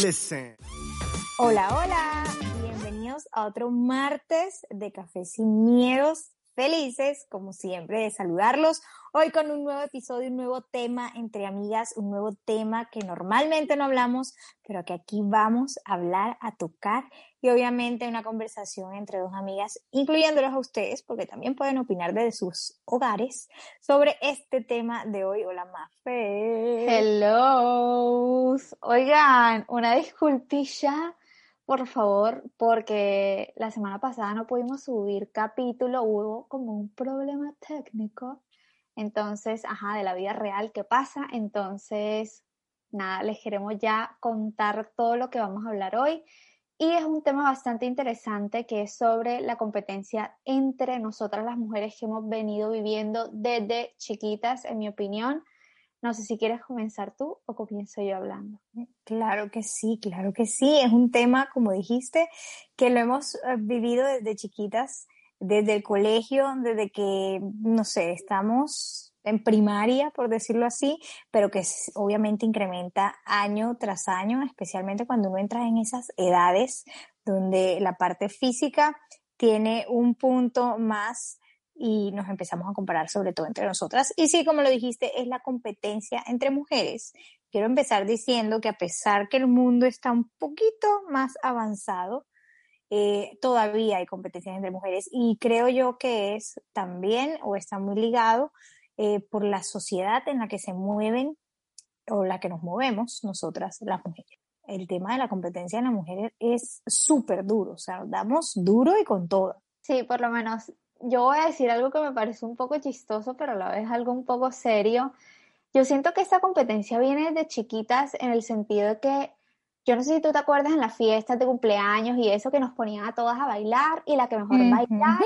Listen. Hola, hola. Bienvenidos a otro martes de Café sin Miedos. Felices, como siempre, de saludarlos. Hoy con un nuevo episodio, un nuevo tema entre amigas, un nuevo tema que normalmente no hablamos, pero que aquí vamos a hablar, a tocar y obviamente una conversación entre dos amigas, incluyéndolos a ustedes, porque también pueden opinar desde sus hogares sobre este tema de hoy. Hola, Mafe. Hello. Oigan, una disculpilla por favor, porque la semana pasada no pudimos subir capítulo, hubo como un problema técnico, entonces, ajá, de la vida real, ¿qué pasa? Entonces, nada, les queremos ya contar todo lo que vamos a hablar hoy. Y es un tema bastante interesante que es sobre la competencia entre nosotras las mujeres que hemos venido viviendo desde chiquitas, en mi opinión. No sé si quieres comenzar tú o comienzo yo hablando. Claro que sí, claro que sí. Es un tema, como dijiste, que lo hemos eh, vivido desde chiquitas, desde el colegio, desde que, no sé, estamos en primaria, por decirlo así, pero que obviamente incrementa año tras año, especialmente cuando uno entra en esas edades donde la parte física tiene un punto más y nos empezamos a comparar sobre todo entre nosotras. Y sí, como lo dijiste, es la competencia entre mujeres. Quiero empezar diciendo que a pesar que el mundo está un poquito más avanzado, eh, todavía hay competencias entre mujeres y creo yo que es también o está muy ligado eh, por la sociedad en la que se mueven o la que nos movemos nosotras las mujeres. El tema de la competencia en las mujeres es súper duro, o sea, damos duro y con todo. Sí, por lo menos yo voy a decir algo que me parece un poco chistoso, pero a la vez algo un poco serio. Yo siento que esta competencia viene de chiquitas en el sentido de que, yo no sé si tú te acuerdas en las fiestas de cumpleaños y eso que nos ponían a todas a bailar y la que mejor bailara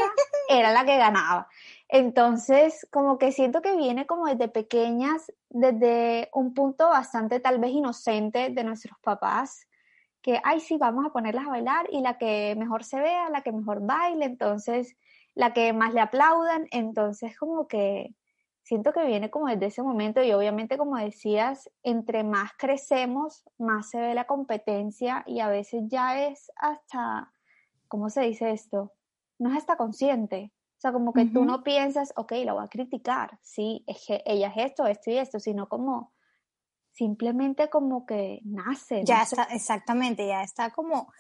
era la que ganaba. Entonces, como que siento que viene como desde pequeñas, desde un punto bastante tal vez inocente de nuestros papás, que, ay, sí, vamos a ponerlas a bailar y la que mejor se vea, la que mejor baile. Entonces, la que más le aplaudan, entonces como que siento que viene como desde ese momento y obviamente como decías, entre más crecemos, más se ve la competencia y a veces ya es hasta, ¿cómo se dice esto? No es hasta consciente. Sea, como que tú no piensas, ok, la voy a criticar, sí, es que ella es esto, esto y esto, sino como simplemente como que nace. Ya está, exactamente, ya está como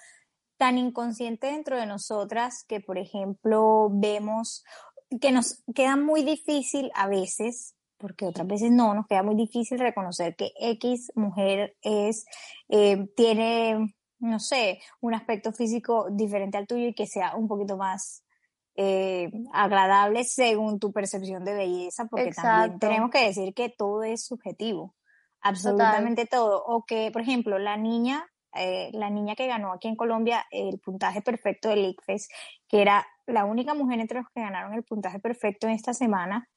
tan inconsciente dentro de nosotras que, por ejemplo, vemos que nos queda muy difícil a veces, porque otras veces no, nos queda muy difícil reconocer que X mujer es, eh, tiene, no sé, un aspecto físico diferente al tuyo y que sea un poquito más eh, agradable según tu percepción de belleza, porque también tenemos que decir que todo es subjetivo, absolutamente todo. O que, por ejemplo, la niña eh, la niña que ganó aquí en Colombia el puntaje perfecto del ICFES, que era la única mujer entre los que ganaron el puntaje perfecto en esta semana,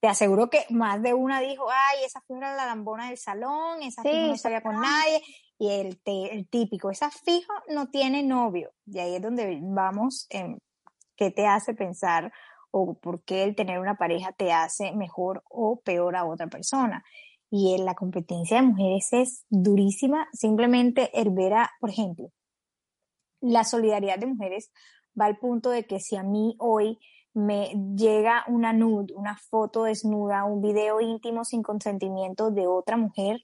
te aseguro que más de una dijo, ay, esa fue la lambona del salón, esa fijo no salía con nadie, y el, el, típico, esa fijo no tiene novio, y ahí es donde vamos en qué te hace pensar o por qué el tener una pareja te hace mejor o peor a otra persona y en la competencia de mujeres es durísima. Simplemente el por ejemplo, la solidaridad de mujeres va al punto de que si a mí hoy me llega una nude, una foto desnuda, un video íntimo sin consentimiento de otra mujer,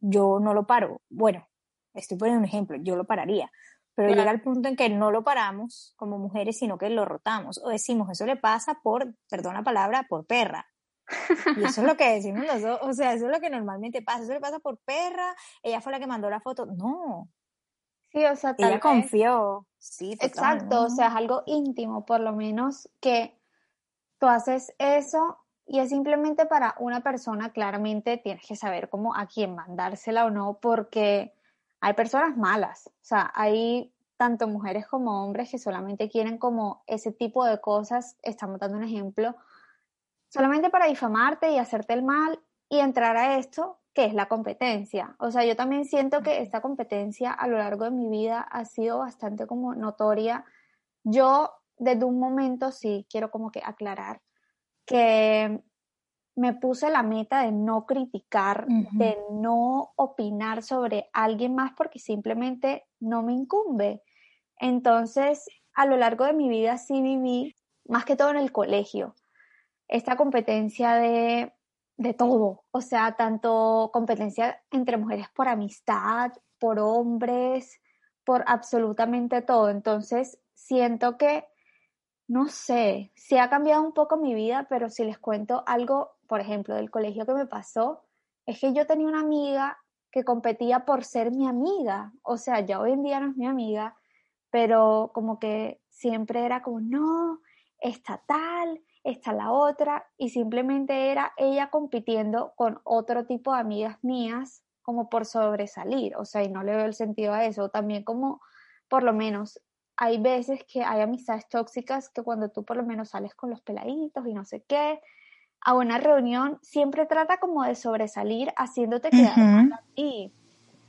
yo no lo paro. Bueno, estoy poniendo un ejemplo, yo lo pararía. Pero llega el punto en que no lo paramos como mujeres, sino que lo rotamos. O decimos, eso le pasa por, perdón la palabra, por perra. Y eso es lo que decimos nosotros, o sea, eso es lo que normalmente pasa, eso le pasa por perra, ella fue la que mandó la foto, no. Sí, o sea, ella confió, sí, Exacto, o sea, es algo íntimo, por lo menos que tú haces eso y es simplemente para una persona, claramente tienes que saber cómo a quién mandársela o no, porque hay personas malas, o sea, hay tanto mujeres como hombres que solamente quieren como ese tipo de cosas, estamos dando un ejemplo, solamente para difamarte y hacerte el mal y entrar a esto que es la competencia. O sea, yo también siento que esta competencia a lo largo de mi vida ha sido bastante como notoria. Yo desde un momento sí quiero como que aclarar que me puse la meta de no criticar, de no opinar sobre alguien más porque simplemente no me incumbe. Entonces, a lo largo de mi vida sí viví, más que todo en el colegio, esta competencia de, de todo, o sea, tanto competencia entre mujeres por amistad, por hombres, por absolutamente todo. Entonces, siento que, no sé, sí ha cambiado un poco mi vida, pero si les cuento algo, por ejemplo, del colegio que me pasó, es que yo tenía una amiga que competía por ser mi amiga. O sea, ya hoy en día no es mi amiga, pero como que siempre era como, no, está tal, está la otra, y simplemente era ella compitiendo con otro tipo de amigas mías como por sobresalir, o sea, y no le veo el sentido a eso, también como por lo menos hay veces que hay amistades tóxicas que cuando tú por lo menos sales con los peladitos y no sé qué, a una reunión siempre trata como de sobresalir haciéndote quedar mal y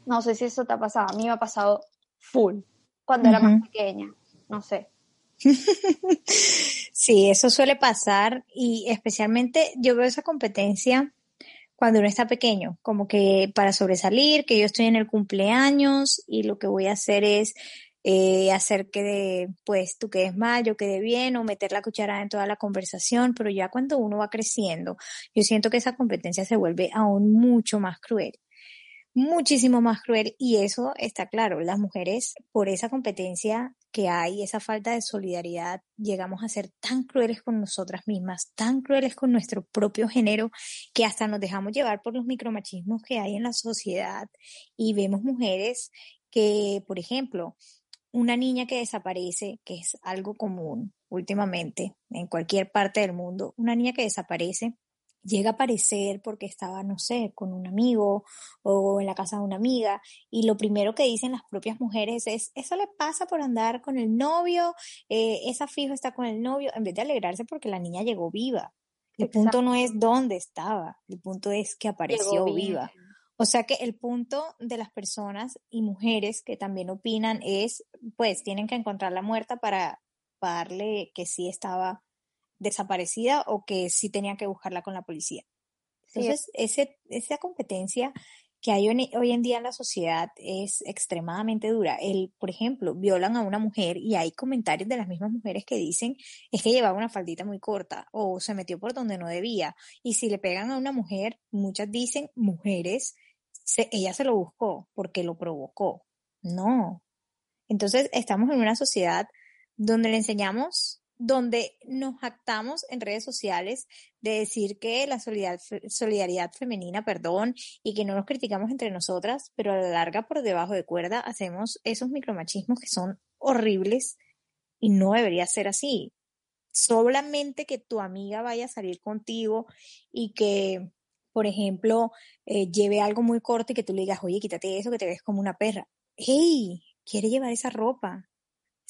no sé si eso te ha pasado, a mí me ha pasado full cuando era más pequeña, no sé. sí, eso suele pasar y especialmente yo veo esa competencia cuando uno está pequeño, como que para sobresalir, que yo estoy en el cumpleaños y lo que voy a hacer es eh, hacer que pues tú quedes mal, yo quede bien o meter la cuchara en toda la conversación, pero ya cuando uno va creciendo, yo siento que esa competencia se vuelve aún mucho más cruel muchísimo más cruel y eso está claro, las mujeres por esa competencia que hay, esa falta de solidaridad, llegamos a ser tan crueles con nosotras mismas, tan crueles con nuestro propio género, que hasta nos dejamos llevar por los micromachismos que hay en la sociedad y vemos mujeres que, por ejemplo, una niña que desaparece, que es algo común últimamente en cualquier parte del mundo, una niña que desaparece, llega a aparecer porque estaba, no sé, con un amigo o en la casa de una amiga y lo primero que dicen las propias mujeres es, eso le pasa por andar con el novio, eh, esa fijo está con el novio, en vez de alegrarse porque la niña llegó viva. El punto no es dónde estaba, el punto es que apareció viva. O sea que el punto de las personas y mujeres que también opinan es, pues, tienen que encontrarla muerta para, para darle que sí estaba desaparecida o que sí tenía que buscarla con la policía. Entonces, ese, esa competencia que hay hoy en día en la sociedad es extremadamente dura. El, por ejemplo, violan a una mujer y hay comentarios de las mismas mujeres que dicen es que llevaba una faldita muy corta o se metió por donde no debía. Y si le pegan a una mujer, muchas dicen mujeres, ella se lo buscó porque lo provocó. No. Entonces, estamos en una sociedad donde le enseñamos donde nos jactamos en redes sociales de decir que la solidaridad, femenina, perdón, y que no nos criticamos entre nosotras, pero a la larga por debajo de cuerda hacemos esos micromachismos que son horribles y no debería ser así. Solamente que tu amiga vaya a salir contigo y que, por ejemplo, eh, lleve algo muy corto y que tú le digas, oye, quítate eso que te ves como una perra. ¡Hey! Quiere llevar esa ropa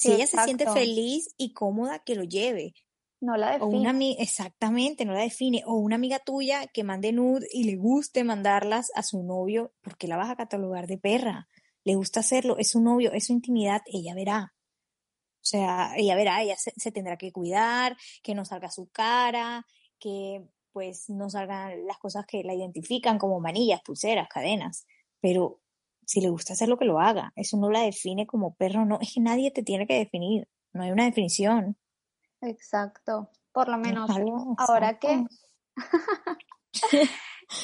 si ella se siente feliz y cómoda, que lo lleve. No la define. O una, exactamente, no la define. O una amiga tuya que mande nude y le guste mandarlas a su novio, ¿por qué la vas a catalogar de perra? Le gusta hacerlo, es su novio, es su intimidad, ella verá. O sea, ella verá, ella se, se tendrá que cuidar, que no salga su cara, que pues no salgan las cosas que la identifican como manillas, pulseras, cadenas. Pero si le gusta hacer lo que lo haga. Eso no la define como perro, no. Es que nadie te tiene que definir. No hay una definición. Exacto. Por lo menos ahora que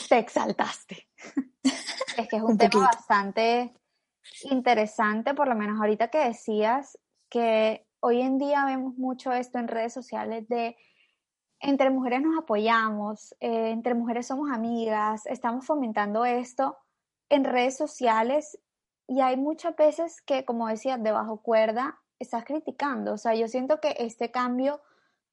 te exaltaste. es que es un, tema bastante interesante, por lo menos ahorita que decías que hoy en día vemos mucho esto en redes sociales de entre mujeres nos apoyamos, eh, entre mujeres somos amigas, estamos fomentando esto en redes sociales y hay muchas veces que, como decía, de bajo cuerda estás criticando. O sea, yo siento que este cambio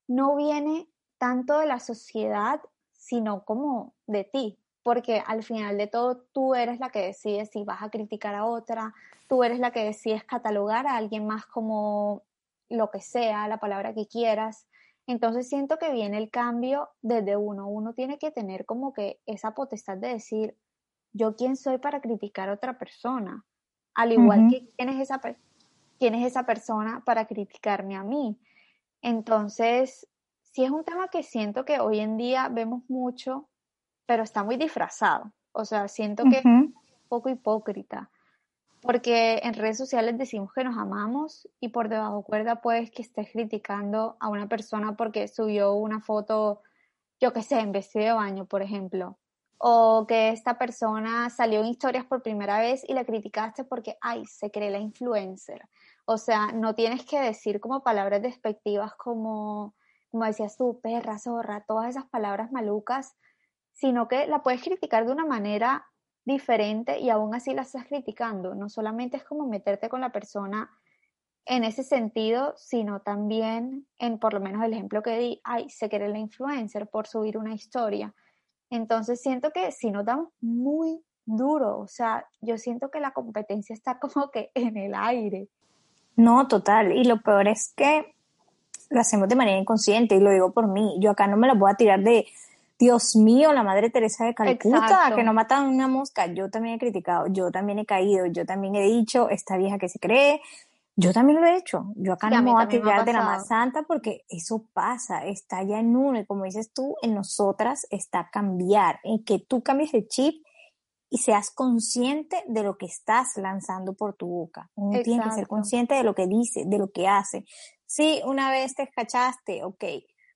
no viene tanto de la sociedad, sino como de ti, porque al final de todo tú eres la que decides si vas a criticar a otra, tú eres la que decides catalogar a alguien más como lo que sea, la palabra que quieras. Entonces siento que viene el cambio desde uno. Uno tiene que tener como que esa potestad de decir, yo quién soy para criticar a otra persona, al igual que quién es, esa, quién es esa persona para criticarme a mí. Entonces, sí es un tema que siento que hoy en día vemos mucho pero está muy disfrazado. O sea, siento que es un poco hipócrita. Porque en redes sociales decimos que nos amamos y por debajo cuerda pues que estés criticando a una persona porque subió una foto, yo qué sé, en vestido de baño, por ejemplo. O que esta persona salió en historias por primera vez y la criticaste porque, ay, se cree la influencer. O sea, no tienes que decir como palabras despectivas como, como decías tú, perra, zorra, todas esas palabras malucas, sino que la puedes criticar de una manera diferente y aún así la estás criticando. No solamente es como meterte con la persona en ese sentido, sino también en por lo menos el ejemplo que di, ay, se quiere la influencer por subir una historia. Entonces siento que si nos damos muy duro, o sea, yo siento que la competencia está como que en el aire. No, total. Y lo peor es que lo hacemos de manera inconsciente y lo digo por mí. Yo acá no me la voy a tirar de, Dios mío, la Madre Teresa de Calcuta, que no matan una mosca. Yo también he criticado, yo también he caído, yo también he dicho, esta vieja que se cree, yo también lo he hecho. Yo acá no me voy a tirar de la más santa porque eso pasa, está ya en uno y como dices tú, en nosotras está cambiar, en que tú cambies el chip y seas consciente de lo que estás lanzando por tu boca. Uno tiene que ser consciente de lo que dice, de lo que hace. Sí, una vez te escachaste, ok,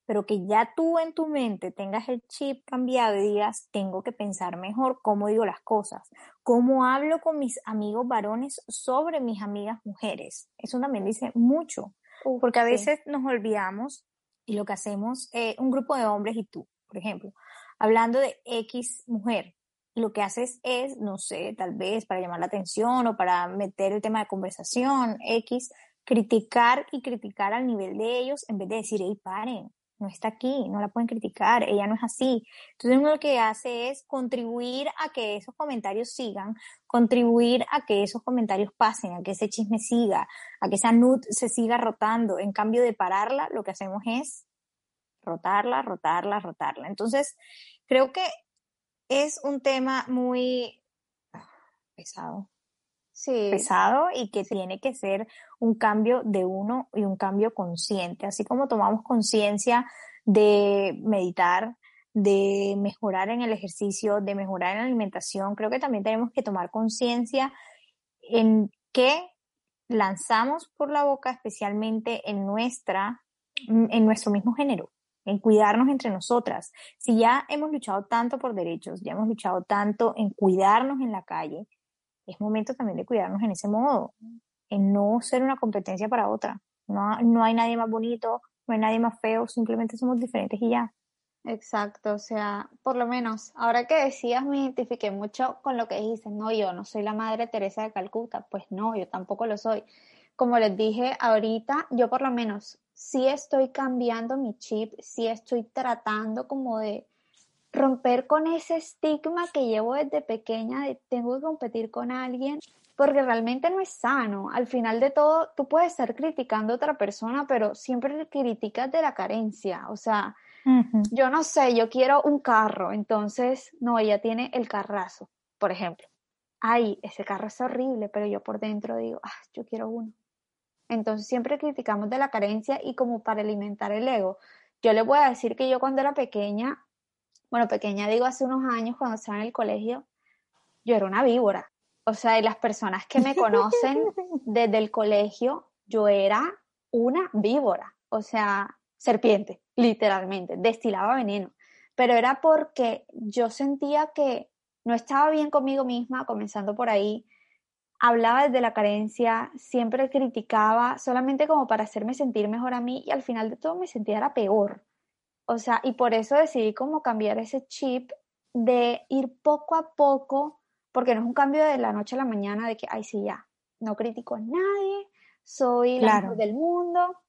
pero que ya tú en tu mente tengas el chip cambiado y digas, tengo que pensar mejor cómo digo las cosas, cómo hablo con mis amigos varones sobre mis amigas mujeres. Eso también dice mucho, porque a veces nos olvidamos y lo que hacemos, eh, un grupo de hombres y tú, por ejemplo, hablando de X mujer, lo que haces es, no sé, tal vez para llamar la atención o para meter el tema de conversación X, criticar y criticar al nivel de ellos en vez de decir, hey, paren, no está aquí, no la pueden criticar, ella no es así. Entonces uno lo que hace es contribuir a que esos comentarios sigan, contribuir a que esos comentarios pasen, a que ese chisme siga, a que esa nud se siga rotando. En cambio de pararla, lo que hacemos es rotarla, rotarla, rotarla. Entonces, creo que es un tema muy pesado pesado y que tiene que ser un cambio de uno y un cambio consciente. Así como tomamos conciencia de meditar, de mejorar en el ejercicio, de mejorar en la alimentación, creo que también tenemos que tomar conciencia en qué lanzamos por la boca, especialmente en nuestra, en nuestro mismo género, en cuidarnos entre nosotras. Si ya hemos luchado tanto por derechos, ya hemos luchado tanto en cuidarnos en la calle, es momento también de cuidarnos en ese modo, en no ser una competencia para otra. No, no hay nadie más bonito, no hay nadie más feo, simplemente somos diferentes y ya. Exacto, o sea, por lo menos, ahora que decías, me identifiqué mucho con lo que dijiste, no, yo no soy la madre Teresa de Calcuta, pues no, yo tampoco lo soy. Como les dije ahorita, yo por lo menos sí estoy cambiando mi chip, sí estoy tratando como de romper con ese estigma que llevo desde pequeña de tengo que competir con alguien, porque realmente no es sano. Al final de todo, tú puedes estar criticando a otra persona, pero siempre criticas de la carencia. O sea, yo no sé, yo quiero un carro, entonces, no, ella tiene el carrazo, por ejemplo. Ay, ese carro es horrible, pero yo por dentro digo, ah, yo quiero uno. Entonces siempre criticamos de la carencia y como para alimentar el ego. Yo le voy a decir que yo cuando era pequeña bueno, pequeña digo hace unos años cuando estaba en el colegio, yo era una víbora. O sea, y las personas que me conocen desde el colegio, yo era una víbora. O sea, serpiente, literalmente, destilaba veneno. Pero era porque yo sentía que no estaba bien conmigo misma, comenzando por ahí, hablaba desde la carencia, siempre criticaba solamente como para hacerme sentir mejor a mí y al final de todo me sentía era peor. O sea, y por eso decidí como cambiar ese chip de ir poco a poco, porque no es un cambio de la noche a la mañana de que, ay, sí, ya, no critico a nadie, soy la mejor del mundo,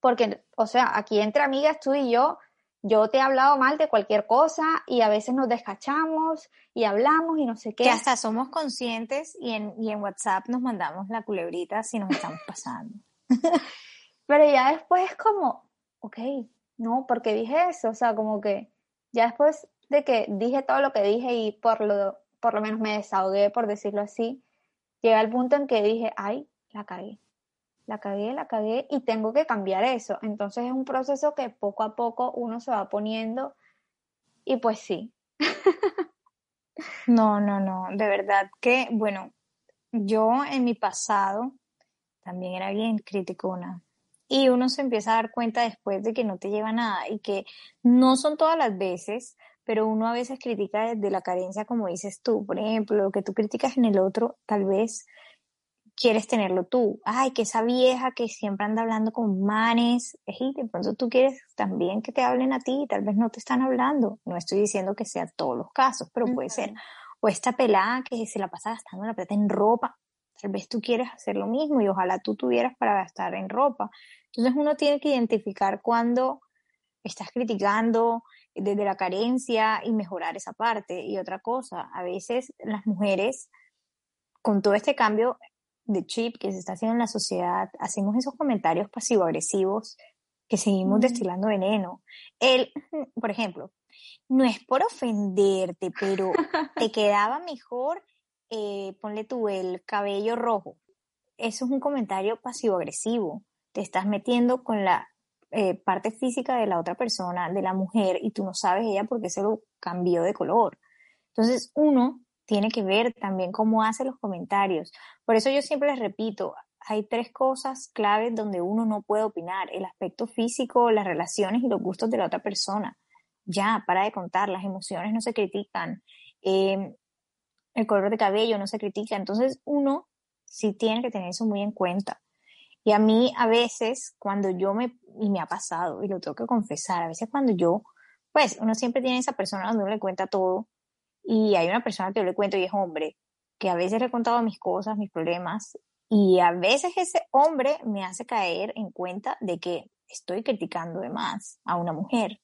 porque, o sea, aquí entre amigas tú y yo, yo te he hablado mal de cualquier cosa y a veces nos descachamos y hablamos y no sé qué. Que hasta somos conscientes y en, y en WhatsApp nos mandamos la culebrita si nos estamos pasando. Pero ya después es como, ok, no, porque dije eso, o sea, como que ya después de que dije todo lo que dije y por lo, por lo menos me desahogué, por decirlo así, llegué al punto en que dije, ay, la cagué, la cagué, la cagué y tengo que cambiar eso. Entonces es un proceso que poco a poco uno se va poniendo y pues sí, No, no, no, de verdad que, bueno, yo en mi pasado también era bien criticona. Y uno se empieza a dar cuenta después de que no te lleva nada y que no son todas las veces, pero uno a veces critica desde la carencia, como dices tú. Por ejemplo, lo que tú criticas en el otro, tal vez quieres tenerlo tú. Ay, que esa vieja que siempre anda hablando con manes, y de pronto tú quieres también que te hablen a ti, tal vez no te están hablando. No estoy diciendo que sea todos los casos, pero puede ser. O esta pelada que se la pasa gastando la plata en ropa, tal vez tú quieres hacer lo mismo y ojalá tú tuvieras para gastar en ropa. Entonces uno tiene que identificar cuando estás criticando desde la carencia y mejorar esa parte. Y otra cosa, a veces las mujeres, con todo este cambio de chip que se está haciendo en la sociedad, hacemos esos comentarios pasivo-agresivos que seguimos destilando veneno. El, por ejemplo, no es por ofenderte, pero te quedaba mejor eh, ponle tú el cabello rojo. Eso es un comentario pasivo-agresivo. Te estás metiendo con la eh, parte física de la otra persona, de la mujer, y tú no sabes ella por qué se lo cambió de color. Entonces, uno tiene que ver también cómo hace los comentarios. Por eso yo siempre les repito, hay tres cosas claves donde uno no puede opinar, el aspecto físico, las relaciones y los gustos de la otra persona. Ya, para de contar, las emociones no se critican. Eh, el color de cabello no se critica. Entonces uno sí tiene que tener eso muy en cuenta. Y a mí a veces cuando yo me, y me ha pasado, y lo tengo que confesar, a veces cuando yo, pues uno siempre tiene esa persona donde uno le cuenta todo, y hay una persona que yo le cuento y es hombre, que a veces le he contado mis cosas, mis problemas, y a veces ese hombre me hace caer en cuenta de que estoy criticando de más a una mujer.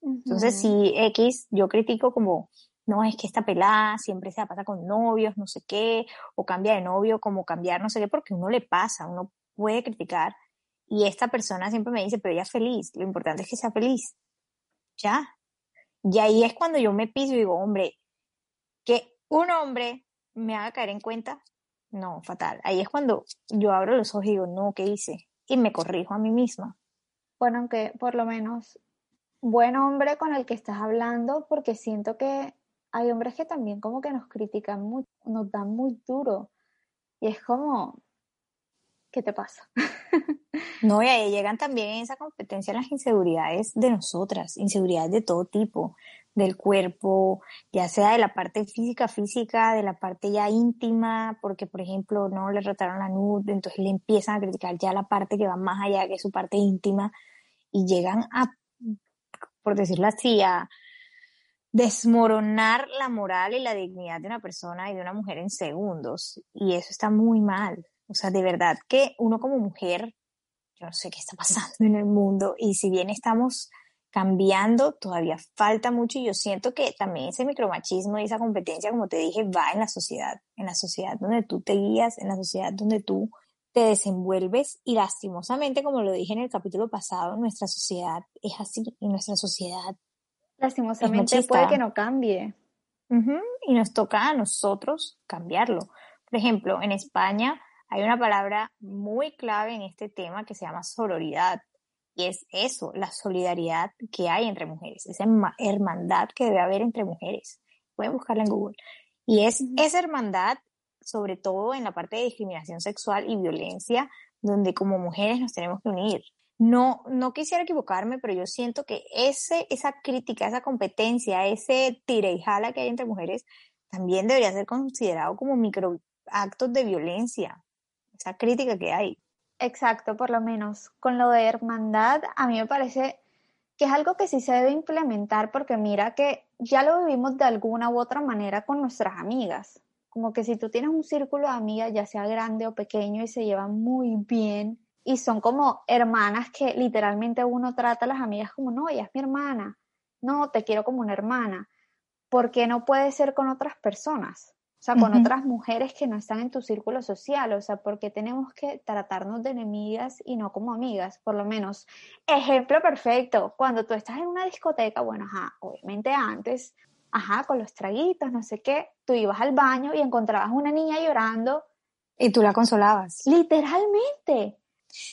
Entonces, si X, yo critico como no, es que esta pelada siempre se la pasa con novios, no sé qué, o cambia de novio como cambiar, no sé qué, porque uno le pasa, uno puede criticar. Y esta persona siempre me dice, pero ella es feliz, lo importante es que sea feliz. Ya. Y ahí es cuando yo me piso y digo, hombre, que un hombre me haga caer en cuenta, no, fatal. Ahí es cuando yo abro los ojos y digo, no, ¿qué hice? Y me corrijo a mí misma. Bueno, aunque por lo menos buen hombre con el que estás hablando, porque siento que hay hombres que también como que nos critican nos dan muy duro. Y es como, ¿qué te pasa? no, y ahí llegan también esa competencia las inseguridades de nosotras, inseguridades de todo tipo, del cuerpo, ya sea de la parte física, física, de la parte ya íntima, porque por ejemplo no le retaron la nude, entonces le empiezan a criticar ya la parte que va más allá que su parte íntima, y llegan a, por decirlo así, a desmoronar la moral y la dignidad de una persona y de una mujer en segundos. Y eso está muy mal. O sea, de verdad que uno como mujer, yo no sé qué está pasando en el mundo y si bien estamos cambiando, todavía falta mucho y yo siento que también ese micromachismo y esa competencia, como te dije, va en la sociedad, en la sociedad donde tú te guías, en la sociedad donde tú te desenvuelves y lastimosamente, como lo dije en el capítulo pasado, nuestra sociedad es así y nuestra sociedad Lastimosamente puede que no cambie. Y nos toca a nosotros cambiarlo. Por ejemplo, en España hay una palabra muy clave en este tema que se llama sororidad. Y es eso, la solidaridad que hay entre mujeres, esa hermandad que debe haber entre mujeres. Pueden buscarla en Google. Y es esa hermandad, sobre todo en la parte de discriminación sexual y violencia, donde como mujeres nos tenemos que unir. No, no quisiera equivocarme, pero yo siento que ese, esa crítica, esa competencia, ese tire y jala que hay entre mujeres, también debería ser considerado como microactos de violencia, esa crítica que hay. Exacto, por lo menos. Con lo de hermandad, a mí me parece que es algo que sí se debe implementar porque mira que ya lo vivimos de alguna u otra manera con nuestras amigas. Como que si tú tienes un círculo de amigas, ya sea grande o pequeño, y se llevan muy bien, y son como hermanas que literalmente uno trata a las amigas como, no, ella es mi hermana, no, te quiero como una hermana. ¿Por qué no puede ser con otras personas? O sea, con otras mujeres que no están en tu círculo social. O sea, ¿por qué tenemos que tratarnos de enemigas y no como amigas? Por lo menos, ejemplo perfecto, cuando tú estás en una discoteca, bueno, ajá, obviamente antes, ajá, con los traguitos, no sé qué, tú ibas al baño y encontrabas una niña llorando. Y tú la consolabas. Literalmente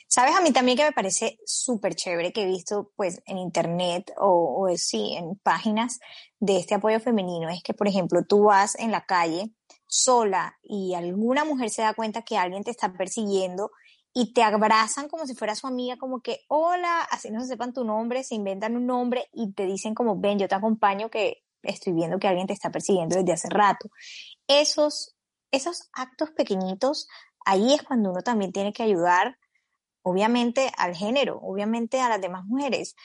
Sabes, a mí también que me parece súper chévere que he visto pues en internet o, sí, en páginas de este apoyo femenino, es que por ejemplo tú vas en la calle sola y alguna mujer se da cuenta que alguien te está persiguiendo y te abrazan como si fuera su amiga, como que hola, así no se sepan tu nombre, se inventan un nombre y te dicen como ven, yo te acompaño que estoy viendo que alguien te está persiguiendo desde hace rato. Esos, esos actos pequeñitos, ahí es cuando uno también tiene que ayudar obviamente al género, obviamente a las demás mujeres,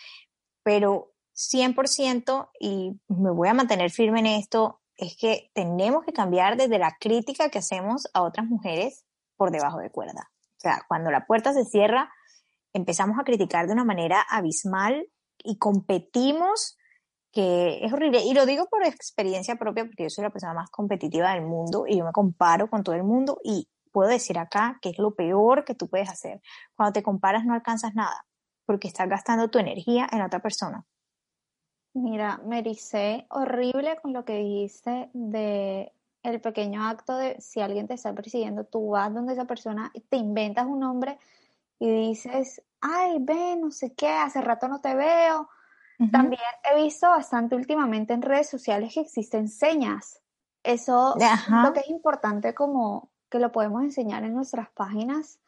pero 100% y me voy a mantener firme en esto, es que tenemos que cambiar desde la crítica que hacemos a otras mujeres por debajo de cuerda. O sea, cuando la puerta se cierra, empezamos a criticar de una manera abismal y competimos, que es horrible. Y lo digo por experiencia propia, porque yo soy la persona más competitiva del mundo y yo me comparo con todo el mundo y puedo decir acá que es lo peor que tú puedes hacer. Cuando te comparas no alcanzas nada, porque estás gastando tu energía en otra persona. Mira, me horrible con lo que dijiste de el pequeño acto de si alguien te está persiguiendo, tú vas donde esa persona, te inventas un nombre y dices, ay, ven, no sé qué, hace rato no te veo. También he visto bastante últimamente en redes sociales que existen señas. Eso lo que es importante como que lo podemos enseñar en nuestras páginas,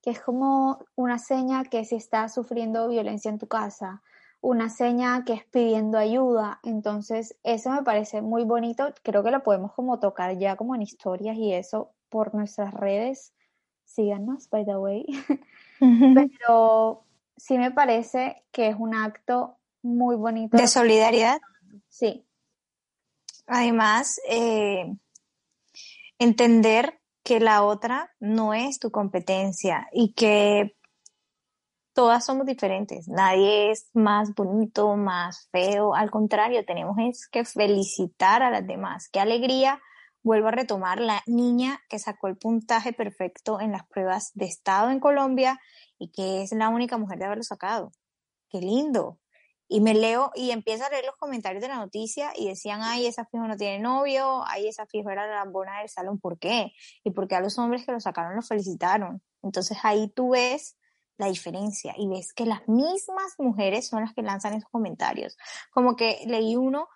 que es como una seña que si estás sufriendo violencia en tu casa, una seña que es pidiendo ayuda. Entonces, eso me parece muy bonito. Creo que lo podemos como tocar ya como en historias y eso por nuestras redes. Síganos, by the way. Pero sí me parece que es un acto muy bonito. De solidaridad. Sí. Además, eh, entender que la otra no es tu competencia y que todas somos diferentes. Nadie es más bonito, más feo. Al contrario, tenemos que felicitar a las demás. Qué alegría. Vuelvo a retomar la niña que sacó el puntaje perfecto en las pruebas de estado en Colombia y que es la única mujer de haberlo sacado. Qué lindo. Y me leo y empiezo a leer los comentarios de la noticia y decían, ay, esa fijo no tiene novio, ay, esa fijo era la bona del salón, ¿por qué? Y porque a los hombres que lo sacaron lo felicitaron. Entonces ahí tú ves la diferencia y ves que las mismas mujeres son las que lanzan esos comentarios. Como que leí uno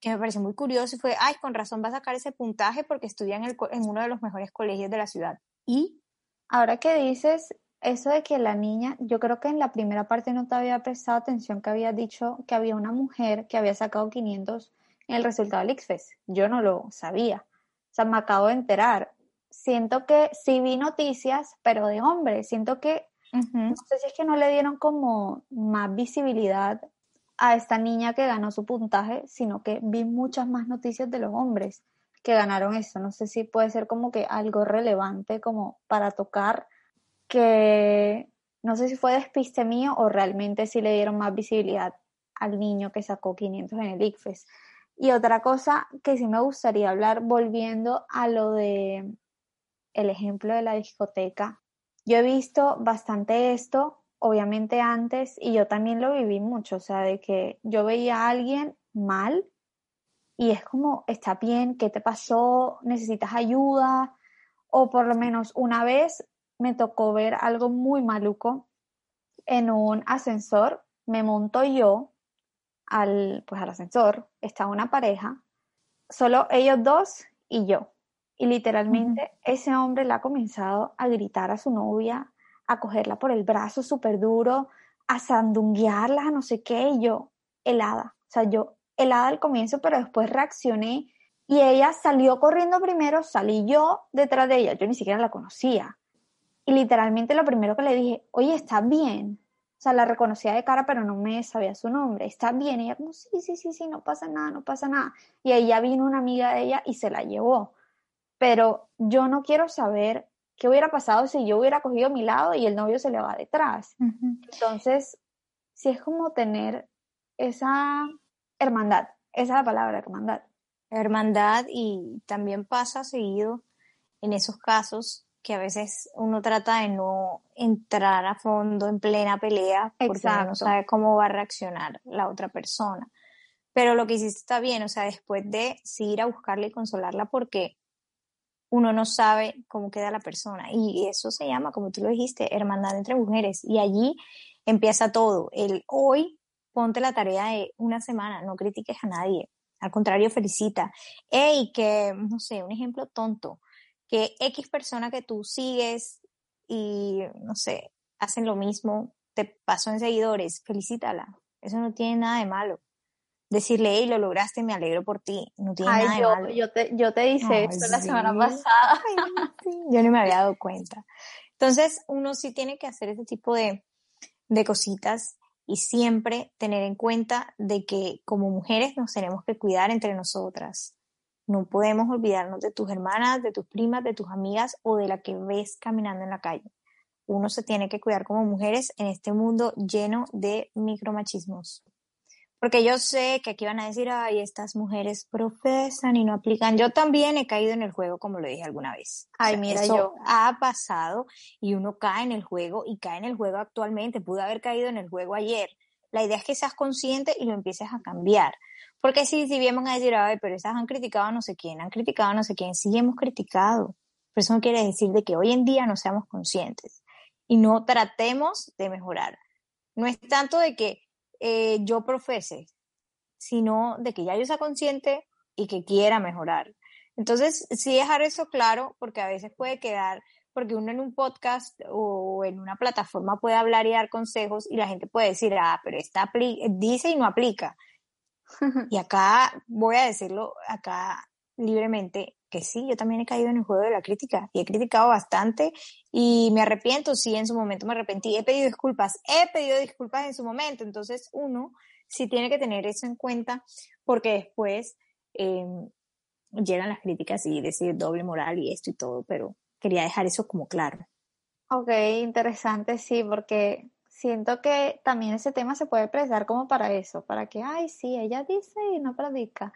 que me pareció muy curioso y fue, ay, con razón va a sacar ese puntaje porque estudia en, el, en uno de los mejores colegios de la ciudad. Y ahora que dices eso de que la niña, yo creo que en la primera parte no te había prestado atención que había dicho que había una mujer que había sacado 500 en el resultado del ICFES. Yo no lo sabía. O sea, me acabo de enterar. Siento que sí vi noticias, pero de hombres. Siento que, no sé si es que no le dieron como más visibilidad a esta niña que ganó su puntaje, sino que vi muchas más noticias de los hombres que ganaron eso. No sé si puede ser como que algo relevante como para tocar que no sé si fue despiste mío o realmente sí le dieron más visibilidad al niño que sacó 500 en el ICFES. Y otra cosa que sí me gustaría hablar, volviendo a lo de el ejemplo de la discoteca. Yo he visto bastante esto, obviamente antes, y yo también lo viví mucho, o sea, de que yo veía a alguien mal y es como, está bien, ¿qué te pasó? ¿Necesitas ayuda? O por lo menos una vez me tocó ver algo muy maluco en un ascensor. Me monto yo al, pues al ascensor, estaba una pareja, solo ellos dos y yo. Y literalmente ese hombre le ha comenzado a gritar a su novia, a cogerla por el brazo súper duro, a sandunguearla, no sé qué, y yo helada. O sea, yo helada al comienzo, pero después reaccioné y ella salió corriendo primero, salí yo detrás de ella, yo ni siquiera la conocía. Y literalmente lo primero que le dije, oye, ¿está bien? O sea, la reconocía de cara, pero no me sabía su nombre. ¿Está bien? Y ella como, sí, sí, sí, sí, no pasa nada, no pasa nada. Y ahí ya vino una amiga de ella y se la llevó. Pero yo no quiero saber qué hubiera pasado si yo hubiera cogido mi lado y el novio se le va detrás. Entonces, sí es como tener esa hermandad, esa es la palabra, hermandad. Hermandad y también pasa seguido en esos casos que a veces uno trata de no entrar a fondo en plena pelea porque uno no sabe cómo va a reaccionar la otra persona. Pero lo que hiciste está bien, o sea, después de sí ir a buscarla y consolarla porque uno no sabe cómo queda la persona. Y eso se llama, como tú lo dijiste, hermandad entre mujeres. Y allí empieza todo. El hoy ponte la tarea de una semana, no critiques a nadie. Al contrario, felicita. Ey, que, no sé, un ejemplo tonto, que X persona que tú sigues y, no sé, hacen lo mismo, te pasó en seguidores, felicítala. Eso no tiene nada de malo. Decirle, hey, lo lograste, me alegro por ti. No tiene nada de malo. Yo te, yo te hice esto la semana pasada. yo no me había dado cuenta. Entonces, uno sí tiene que hacer ese tipo de, de cositas y siempre tener en cuenta de que como mujeres nos tenemos que cuidar entre nosotras. No podemos olvidarnos de tus hermanas, de tus primas, de tus amigas o de la que ves caminando en la calle. Uno se tiene que cuidar como mujeres en este mundo lleno de micromachismos. Porque yo sé que aquí van a decir, ay, estas mujeres profesan y no aplican. Yo también he caído en el juego, como lo dije alguna vez. Ay, mira, yo. Ha pasado y uno cae en el juego y cae en el juego actualmente. Pudo haber caído en el juego ayer. La idea es que seas consciente y lo empieces a cambiar. Porque si, si bien a decir, ay, pero esas han criticado a no sé quién, han criticado a no sé quién, sí hemos criticado. Pero eso no quiere decir de que hoy en día no seamos conscientes y no tratemos de mejorar. No es tanto de que eh, yo profese, sino de que ya yo sea consciente y que quiera mejorar. Entonces, sí dejar eso claro, porque a veces puede quedar, porque uno en un podcast o en una plataforma puede hablar y dar consejos y la gente puede decir, ah, pero esta dice y no aplica. Y acá voy a decirlo acá libremente, que sí, yo también he caído en el juego de la crítica y he criticado bastante y me arrepiento, sí, en su momento me arrepentí, he pedido disculpas, he pedido disculpas en su momento, entonces uno sí tiene que tener eso en cuenta porque después em, llegan las críticas y decir doble moral y esto y todo, pero quería dejar eso como claro. Ok, interesante, sí, porque siento que también ese tema se puede prestar como para eso, para que, ay, sí, ella dice y no predica.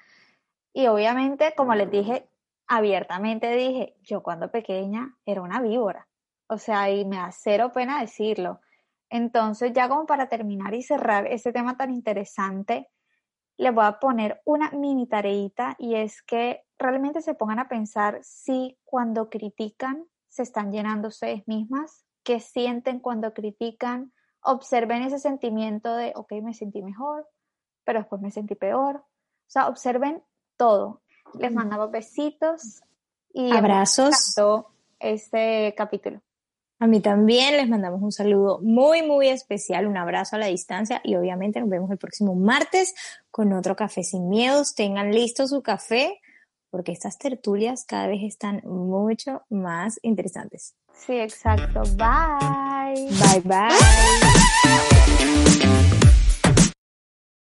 Y obviamente, como les dije, abiertamente dije, yo cuando pequeña era una víbora. O sea, y me da cero pena decirlo. Entonces, ya como para terminar y cerrar ese tema tan interesante, les voy a poner una mini tareita y es que realmente se pongan a pensar si cuando critican se están llenando ustedes mismas, qué sienten cuando critican, observen ese sentimiento de, ok, me sentí mejor, pero después me sentí peor. O sea, observen todo. Les mandamos besitos y abrazos. Este capítulo. A mí también les mandamos un saludo muy, muy especial, un abrazo a la distancia y obviamente nos vemos el próximo martes con otro café sin miedos. Tengan listo su café porque estas tertulias cada vez están mucho más interesantes. Sí, exacto. Bye. Bye, bye.